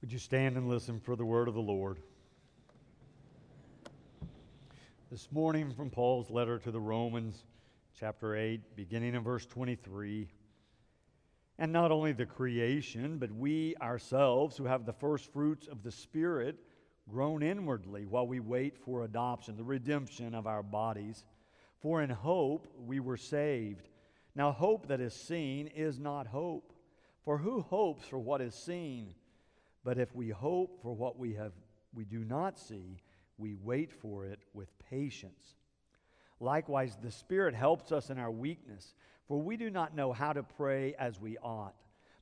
Would you stand and listen for the word of the Lord? This morning, from Paul's letter to the Romans, chapter 8, beginning in verse 23. And not only the creation, but we ourselves, who have the first fruits of the Spirit, groan inwardly while we wait for adoption, the redemption of our bodies. For in hope we were saved. Now, hope that is seen is not hope. For who hopes for what is seen? But if we hope for what we have we do not see, we wait for it with patience. Likewise, the Spirit helps us in our weakness, for we do not know how to pray as we ought.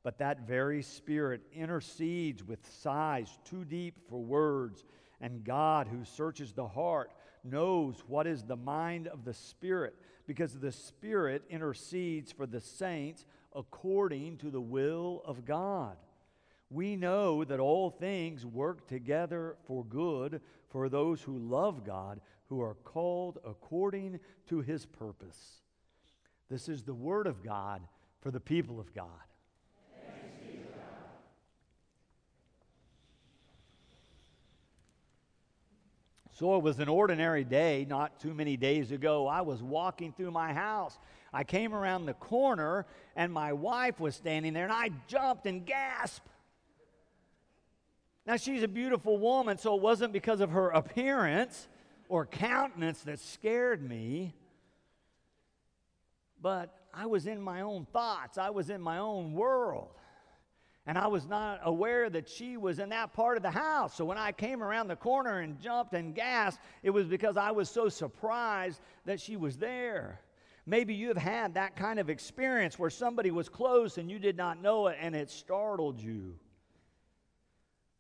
But that very Spirit intercedes with sighs too deep for words, and God, who searches the heart, knows what is the mind of the Spirit, because the Spirit intercedes for the saints according to the will of God we know that all things work together for good for those who love God, who are called according to his purpose. This is the word of God for the people of God. So it was an ordinary day, not too many days ago. I was walking through my house. I came around the corner, and my wife was standing there, and I jumped and gasped. Now, she's a beautiful woman, so it wasn't because of her appearance or countenance that scared me. But I was in my own thoughts, I was in my own world. And I was not aware that she was in that part of the house. So when I came around the corner and jumped and gasped, it was because I was so surprised that she was there. Maybe you have had that kind of experience where somebody was close and you did not know it and it startled you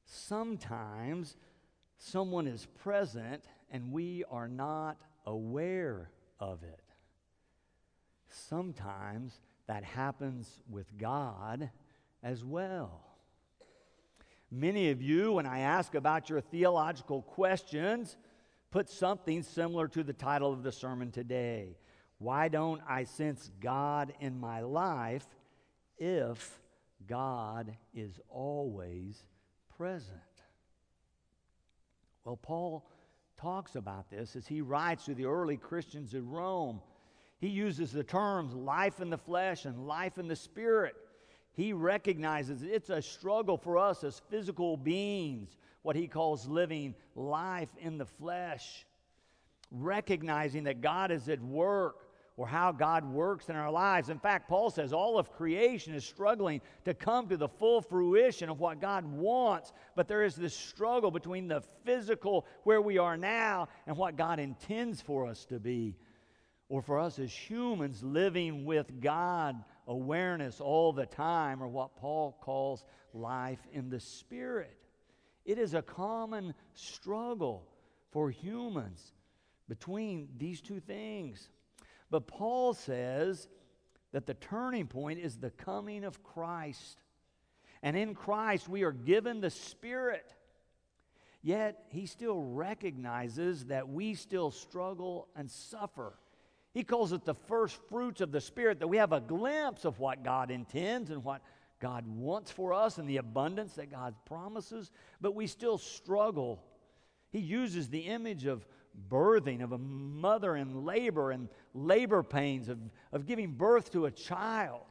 sometimes someone is present and we are not aware of it. Sometimes that happens with God as well. Many of you, when I ask about your theological questions, put something similar to the title of the sermon today. Why don't I sense God in my life if God is always present. Well, Paul talks about this as he writes to the early Christians in Rome. He uses the terms life in the flesh and life in the spirit. He recognizes it's a struggle for us as physical beings, what he calls living life in the flesh. Recognizing that God is at work or how God works in our lives. In fact, Paul says all of creation is struggling to come to the full fruition of what God wants, but there is this struggle between the physical, where we are now, and what God intends for us to be. Or for us as humans living with God awareness all the time, or what Paul calls life in the Spirit. It is a common struggle for humans between these two things. But Paul says that the turning point is the coming of Christ. And in Christ, we are given the Spirit. Yet, he still recognizes that we still struggle and suffer. He calls it the first fruits of the Spirit, that we have a glimpse of what God intends and what God wants for us and the abundance that God promises, but we still struggle. He uses the image of birthing, of a mother in labor and labor pains, of, of giving birth to a child.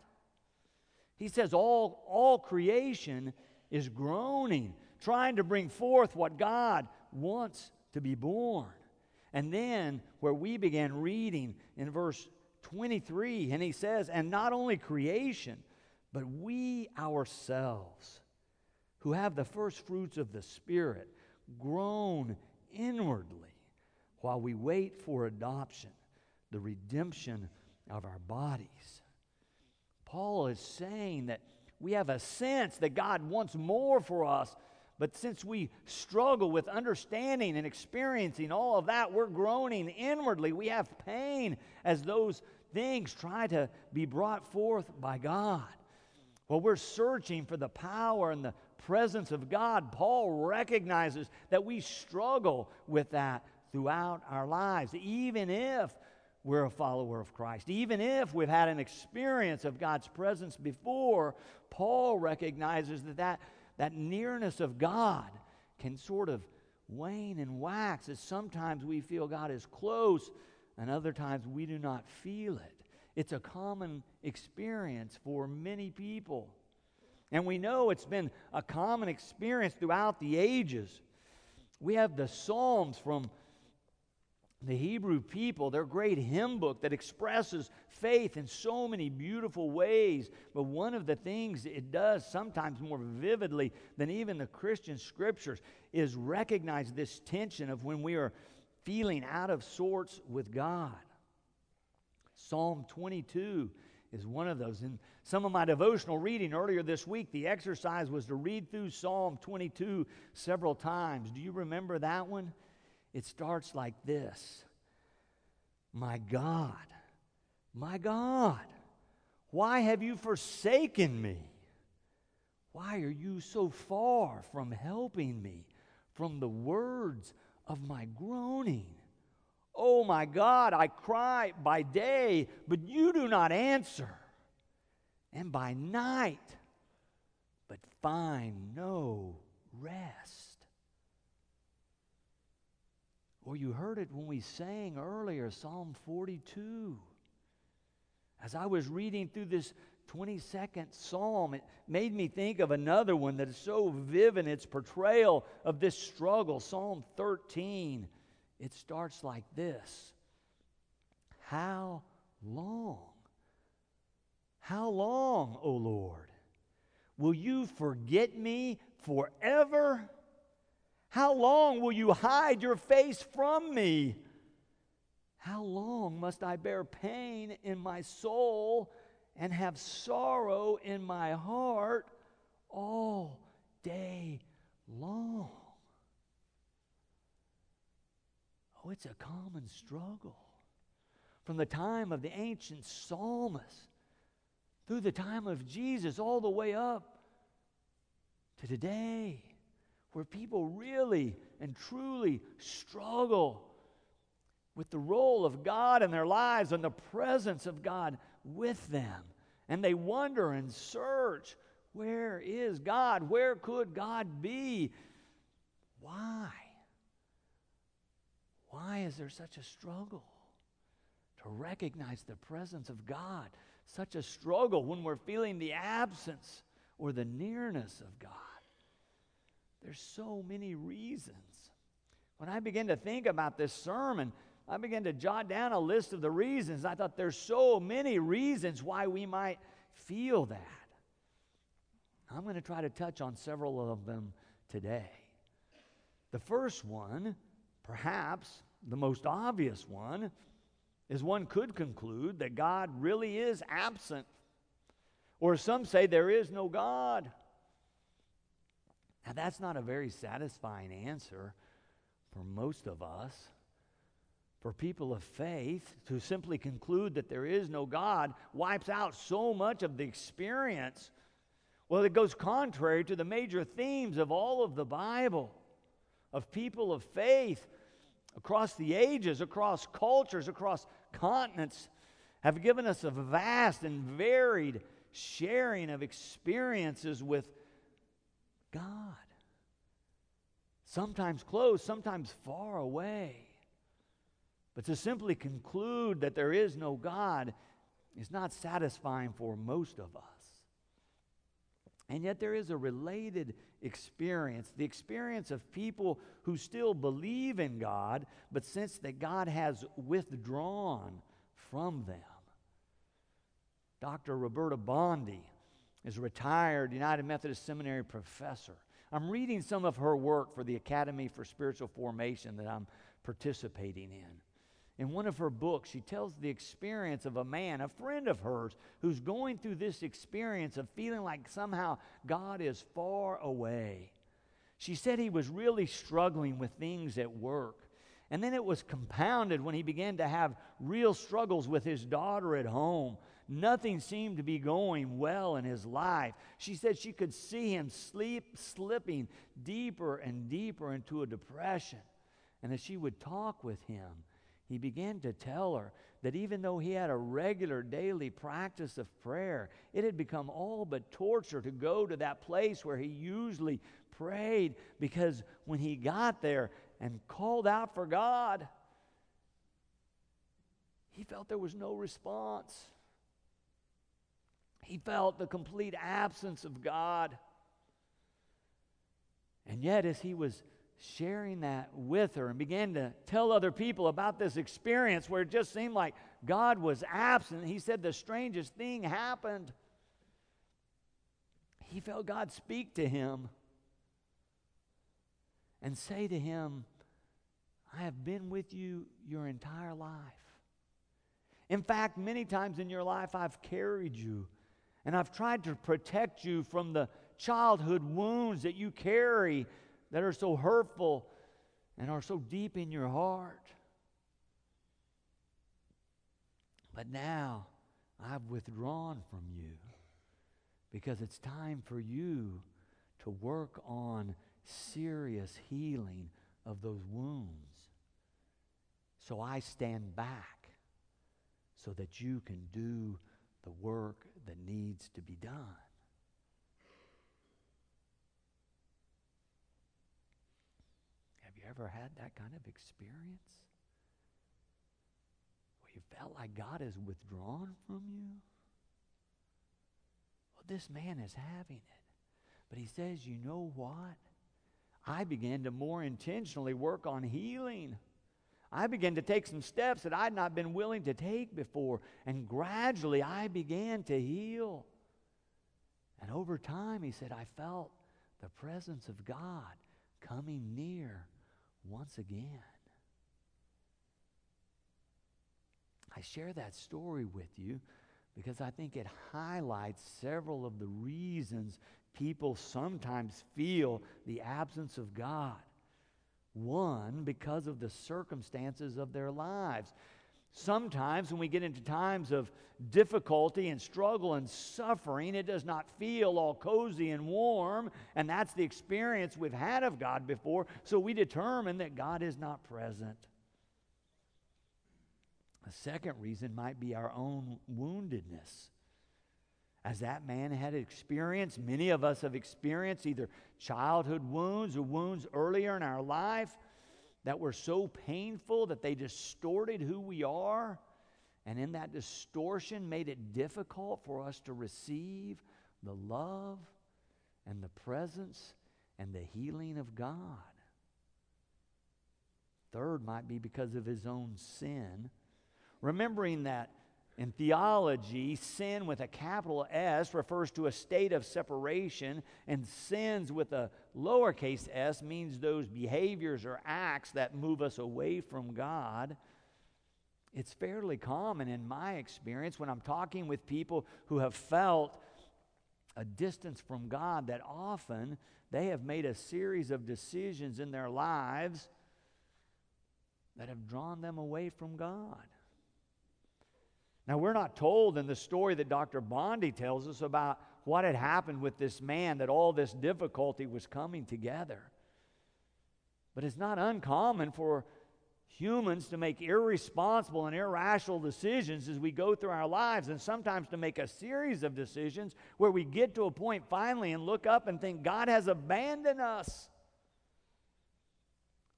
He says all, all creation is groaning, trying to bring forth what God wants to be born. And then, where we began reading in verse 23, and he says, And not only creation, but we ourselves, who have the first fruits of the Spirit, groan while we wait for adoption, the redemption of our bodies. Paul is saying that we have a sense that God wants more for us, but since we struggle with understanding and experiencing all of that, we're groaning inwardly. We have pain as those things try to be brought forth by God. Well, we're searching for the power and the presence of God. Paul recognizes that we struggle with that throughout our lives, even if we're a follower of Christ. Even if we've had an experience of God's presence before, Paul recognizes that that that nearness of God can sort of wane and wax as sometimes we feel God is close and other times we do not feel it. It's a common experience for many people. And we know it's been a common experience throughout the ages. We have the Psalms from the Hebrew people, their great hymn book that expresses faith in so many beautiful ways. But one of the things it does, sometimes more vividly than even the Christian scriptures, is recognize this tension of when we are feeling out of sorts with God. Psalm 22 is one of those. In some of my devotional reading earlier this week, the exercise was to read through Psalm 22 several times. Do you remember that one? It starts like this My God, my God, why have you forsaken me? Why are you so far from helping me, from the words of my groaning? Oh my God, I cry by day, but you do not answer, and by night, but find no rest. Or you heard it when we sang earlier, Psalm 42. As I was reading through this 22nd Psalm, it made me think of another one that is so vivid in its portrayal of this struggle, Psalm 13 it starts like this How long? How long, O Lord? Will you forget me forever? How long will you hide your face from me? How long must I bear pain in my soul and have sorrow in my heart all day long? Oh, it's a common struggle. From the time of the ancient psalmists through the time of Jesus, all the way up to today, where people really and truly struggle with the role of God in their lives and the presence of God with them. And they wonder and search where is God? Where could God be? Why? Why is there such a struggle to recognize the presence of God? Such a struggle when we're feeling the absence or the nearness of God. There's so many reasons. When I began to think about this sermon, I began to jot down a list of the reasons. I thought there's so many reasons why we might feel that. I'm going to try to touch on several of them today. The first one, perhaps, the most obvious one is one could conclude that God really is absent. Or some say there is no God. Now, that's not a very satisfying answer for most of us. For people of faith to simply conclude that there is no God wipes out so much of the experience. Well, it goes contrary to the major themes of all of the Bible of people of faith across the ages, across cultures, across continents, have given us a vast and varied sharing of experiences with God. Sometimes close, sometimes far away. But to simply conclude that there is no God is not satisfying for most of us. And yet, there is a related experience the experience of people who still believe in God, but sense that God has withdrawn from them. Dr. Roberta Bondi is a retired United Methodist Seminary professor. I'm reading some of her work for the Academy for Spiritual Formation that I'm participating in in one of her books, she tells the experience of a man, a friend of hers, who's going through this experience of feeling like somehow God is far away. She said he was really struggling with things at work. And then it was compounded when he began to have real struggles with his daughter at home. Nothing seemed to be going well in his life. She said she could see him sleep, slipping deeper and deeper into a depression. And as she would talk with him, he began to tell her that even though he had a regular daily practice of prayer, it had become all but torture to go to that place where he usually prayed because when he got there and called out for God, he felt there was no response. He felt the complete absence of God. And yet, as he was sharing that with her and began to tell other people about this experience where it just seemed like God was absent, he said the strangest thing happened. He felt God speak to him and say to him, I have been with you your entire life. In fact, many times in your life, I've carried you and I've tried to protect you from the childhood wounds that you carry that are so hurtful and are so deep in your heart. But now I've withdrawn from you because it's time for you to work on serious healing of those wounds. So I stand back so that you can do the work that needs to be done. Have you ever had that kind of experience? Where you felt like God is withdrawn from you? Well, this man is having it. But he says, you know what? I began to more intentionally work on healing. I began to take some steps that I'd not been willing to take before. And gradually I began to heal. And over time, he said, I felt the presence of God coming near once again. I share that story with you because I think it highlights several of the reasons people sometimes feel the absence of God. One, because of the circumstances of their lives. Sometimes, when we get into times of difficulty and struggle and suffering, it does not feel all cozy and warm. And that's the experience we've had of God before. So we determine that God is not present. A second reason might be our own woundedness. As that man had experienced, many of us have experienced either childhood wounds or wounds earlier in our life that were so painful that they distorted who we are. And in that distortion, made it difficult for us to receive the love and the presence and the healing of God. Third might be because of his own sin. Remembering that in theology, sin with a capital S refers to a state of separation, and sins with a lowercase s means those behaviors or acts that move us away from God. It's fairly common in my experience when I'm talking with people who have felt a distance from God that often they have made a series of decisions in their lives that have drawn them away from God. Now, we're not told in the story that Dr. Bondi tells us about what had happened with this man, that all this difficulty was coming together. But it's not uncommon for humans to make irresponsible and irrational decisions as we go through our lives, and sometimes to make a series of decisions where we get to a point finally and look up and think, God has abandoned us.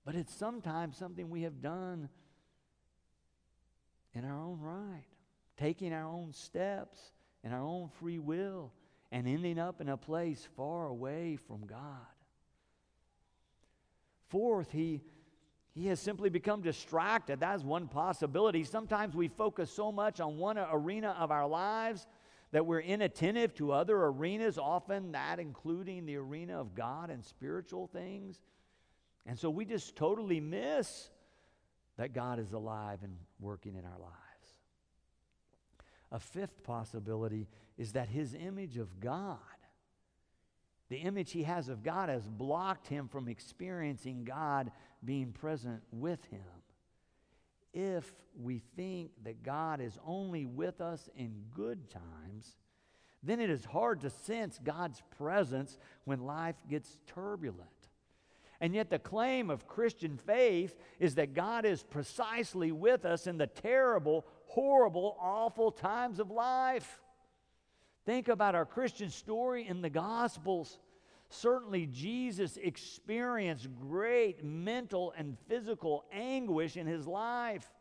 But it's sometimes something we have done in our own right taking our own steps and our own free will and ending up in a place far away from God. Fourth, he, he has simply become distracted. That is one possibility. Sometimes we focus so much on one arena of our lives that we're inattentive to other arenas, often that including the arena of God and spiritual things. And so we just totally miss that God is alive and working in our lives. A fifth possibility is that his image of God, the image he has of God, has blocked him from experiencing God being present with him. If we think that God is only with us in good times, then it is hard to sense God's presence when life gets turbulent. And yet, the claim of Christian faith is that God is precisely with us in the terrible, horrible, awful times of life. Think about our Christian story in the Gospels. Certainly, Jesus experienced great mental and physical anguish in his life.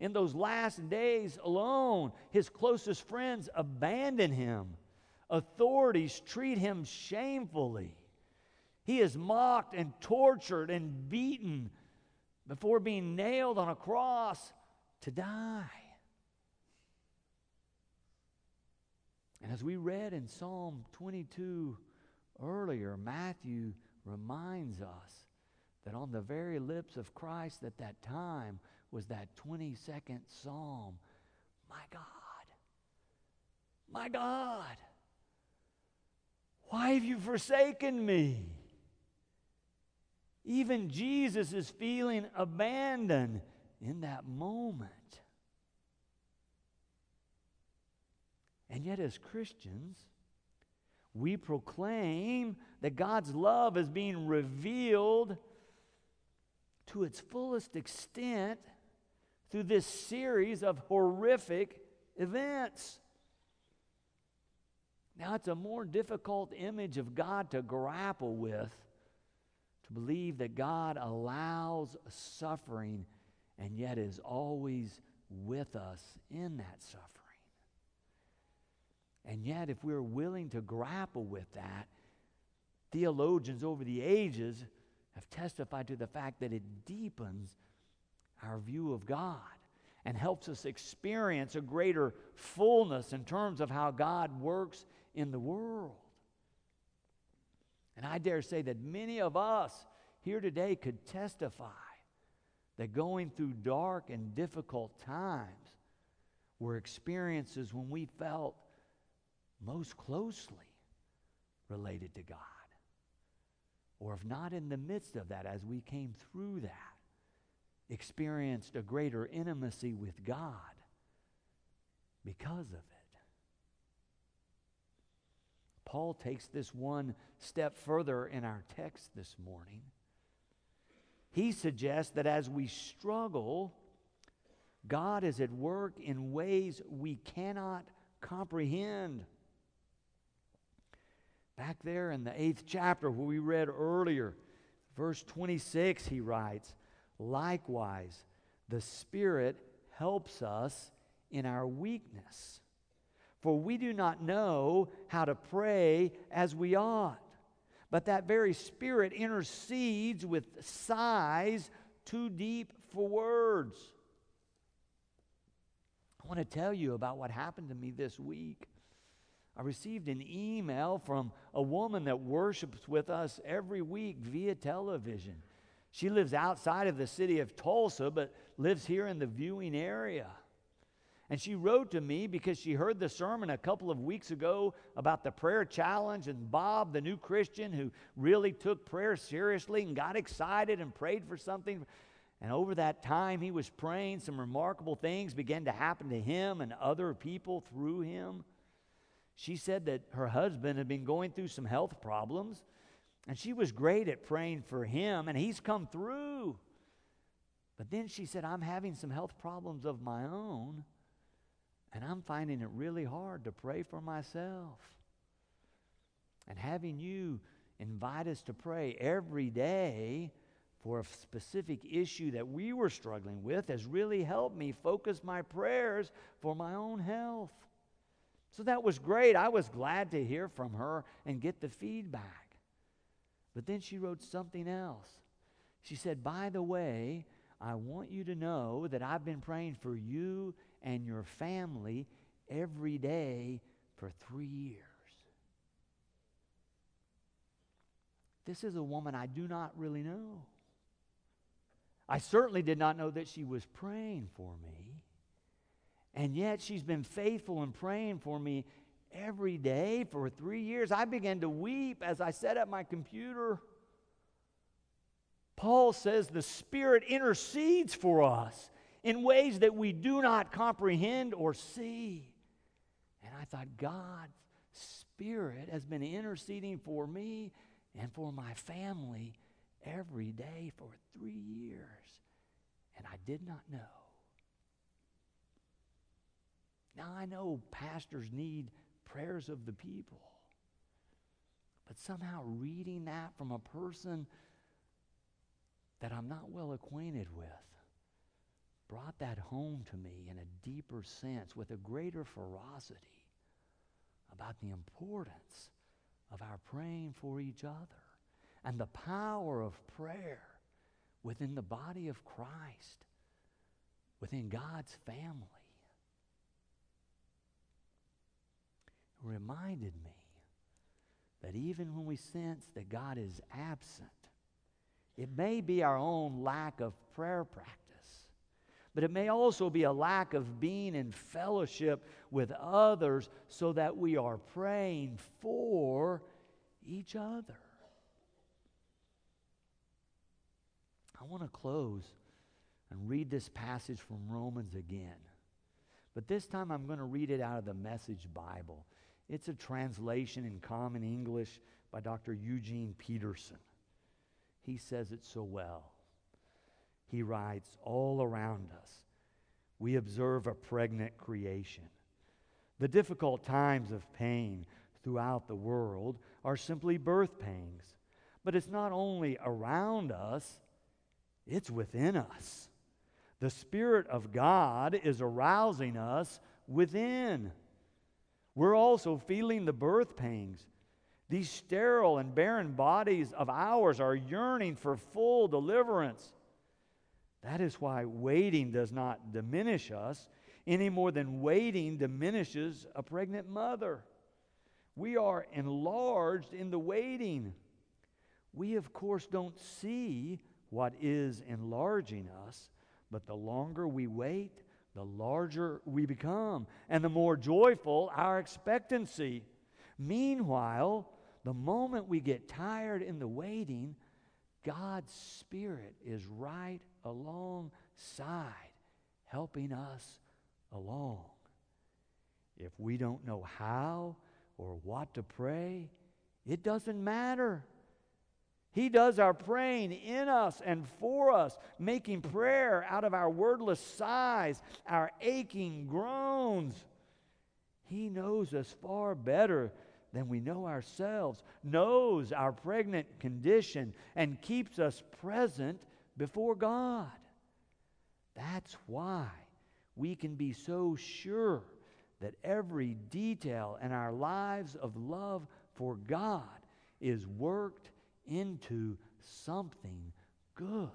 In those last days alone, his closest friends abandon him. Authorities treat him shamefully. He is mocked and tortured and beaten before being nailed on a cross to die. And as we read in Psalm 22 earlier, Matthew reminds us that on the very lips of Christ at that time was that 22nd psalm My God, my God, why have you forsaken me? Even Jesus is feeling abandoned in that moment. And yet, as Christians, we proclaim that God's love is being revealed to its fullest extent through this series of horrific events. Now, it's a more difficult image of God to grapple with to believe that God allows suffering and yet is always with us in that suffering. And yet, if we're willing to grapple with that, theologians over the ages have testified to the fact that it deepens our view of God and helps us experience a greater fullness in terms of how God works in the world. And I dare say that many of us here today could testify that going through dark and difficult times were experiences when we felt most closely related to God. Or if not in the midst of that, as we came through that, experienced a greater intimacy with God because of it. Paul takes this one step further in our text this morning. He suggests that as we struggle, God is at work in ways we cannot comprehend. Back there in the eighth chapter, where we read earlier, verse 26, he writes, Likewise, the Spirit helps us in our weakness. For we do not know how to pray as we ought. But that very Spirit intercedes with sighs too deep for words. I want to tell you about what happened to me this week. I received an email from a woman that worships with us every week via television. She lives outside of the city of Tulsa, but lives here in the viewing area. And she wrote to me because she heard the sermon a couple of weeks ago about the prayer challenge and Bob, the new Christian who really took prayer seriously and got excited and prayed for something. And over that time, he was praying. Some remarkable things began to happen to him and other people through him. She said that her husband had been going through some health problems, and she was great at praying for him, and he's come through. But then she said, I'm having some health problems of my own. And I'm finding it really hard to pray for myself. And having you invite us to pray every day for a specific issue that we were struggling with has really helped me focus my prayers for my own health. So that was great. I was glad to hear from her and get the feedback. But then she wrote something else. She said, By the way, I want you to know that I've been praying for you and your family every day for three years. This is a woman I do not really know. I certainly did not know that she was praying for me. And yet she's been faithful in praying for me every day for three years. I began to weep as I set up my computer. Paul says the Spirit intercedes for us in ways that we do not comprehend or see. And I thought, God's Spirit has been interceding for me and for my family every day for three years, and I did not know. Now I know pastors need prayers of the people, but somehow reading that from a person that I'm not well acquainted with brought that home to me in a deeper sense with a greater ferocity about the importance of our praying for each other and the power of prayer within the body of Christ, within God's family. It reminded me that even when we sense that God is absent, it may be our own lack of prayer practice but it may also be a lack of being in fellowship with others so that we are praying for each other. I want to close and read this passage from Romans again. But this time I'm going to read it out of the Message Bible. It's a translation in Common English by Dr. Eugene Peterson. He says it so well he writes, all around us, we observe a pregnant creation. The difficult times of pain throughout the world are simply birth pangs. But it's not only around us, it's within us. The Spirit of God is arousing us within. We're also feeling the birth pangs. These sterile and barren bodies of ours are yearning for full deliverance. That is why waiting does not diminish us any more than waiting diminishes a pregnant mother. We are enlarged in the waiting. We, of course, don't see what is enlarging us, but the longer we wait, the larger we become, and the more joyful our expectancy. Meanwhile, the moment we get tired in the waiting, God's Spirit is right alongside, helping us along. If we don't know how or what to pray, it doesn't matter. He does our praying in us and for us, making prayer out of our wordless sighs, our aching groans. He knows us far better than we know ourselves, knows our pregnant condition, and keeps us present before God. That's why we can be so sure that every detail in our lives of love for God is worked into something good.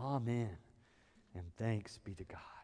Amen. And thanks be to God.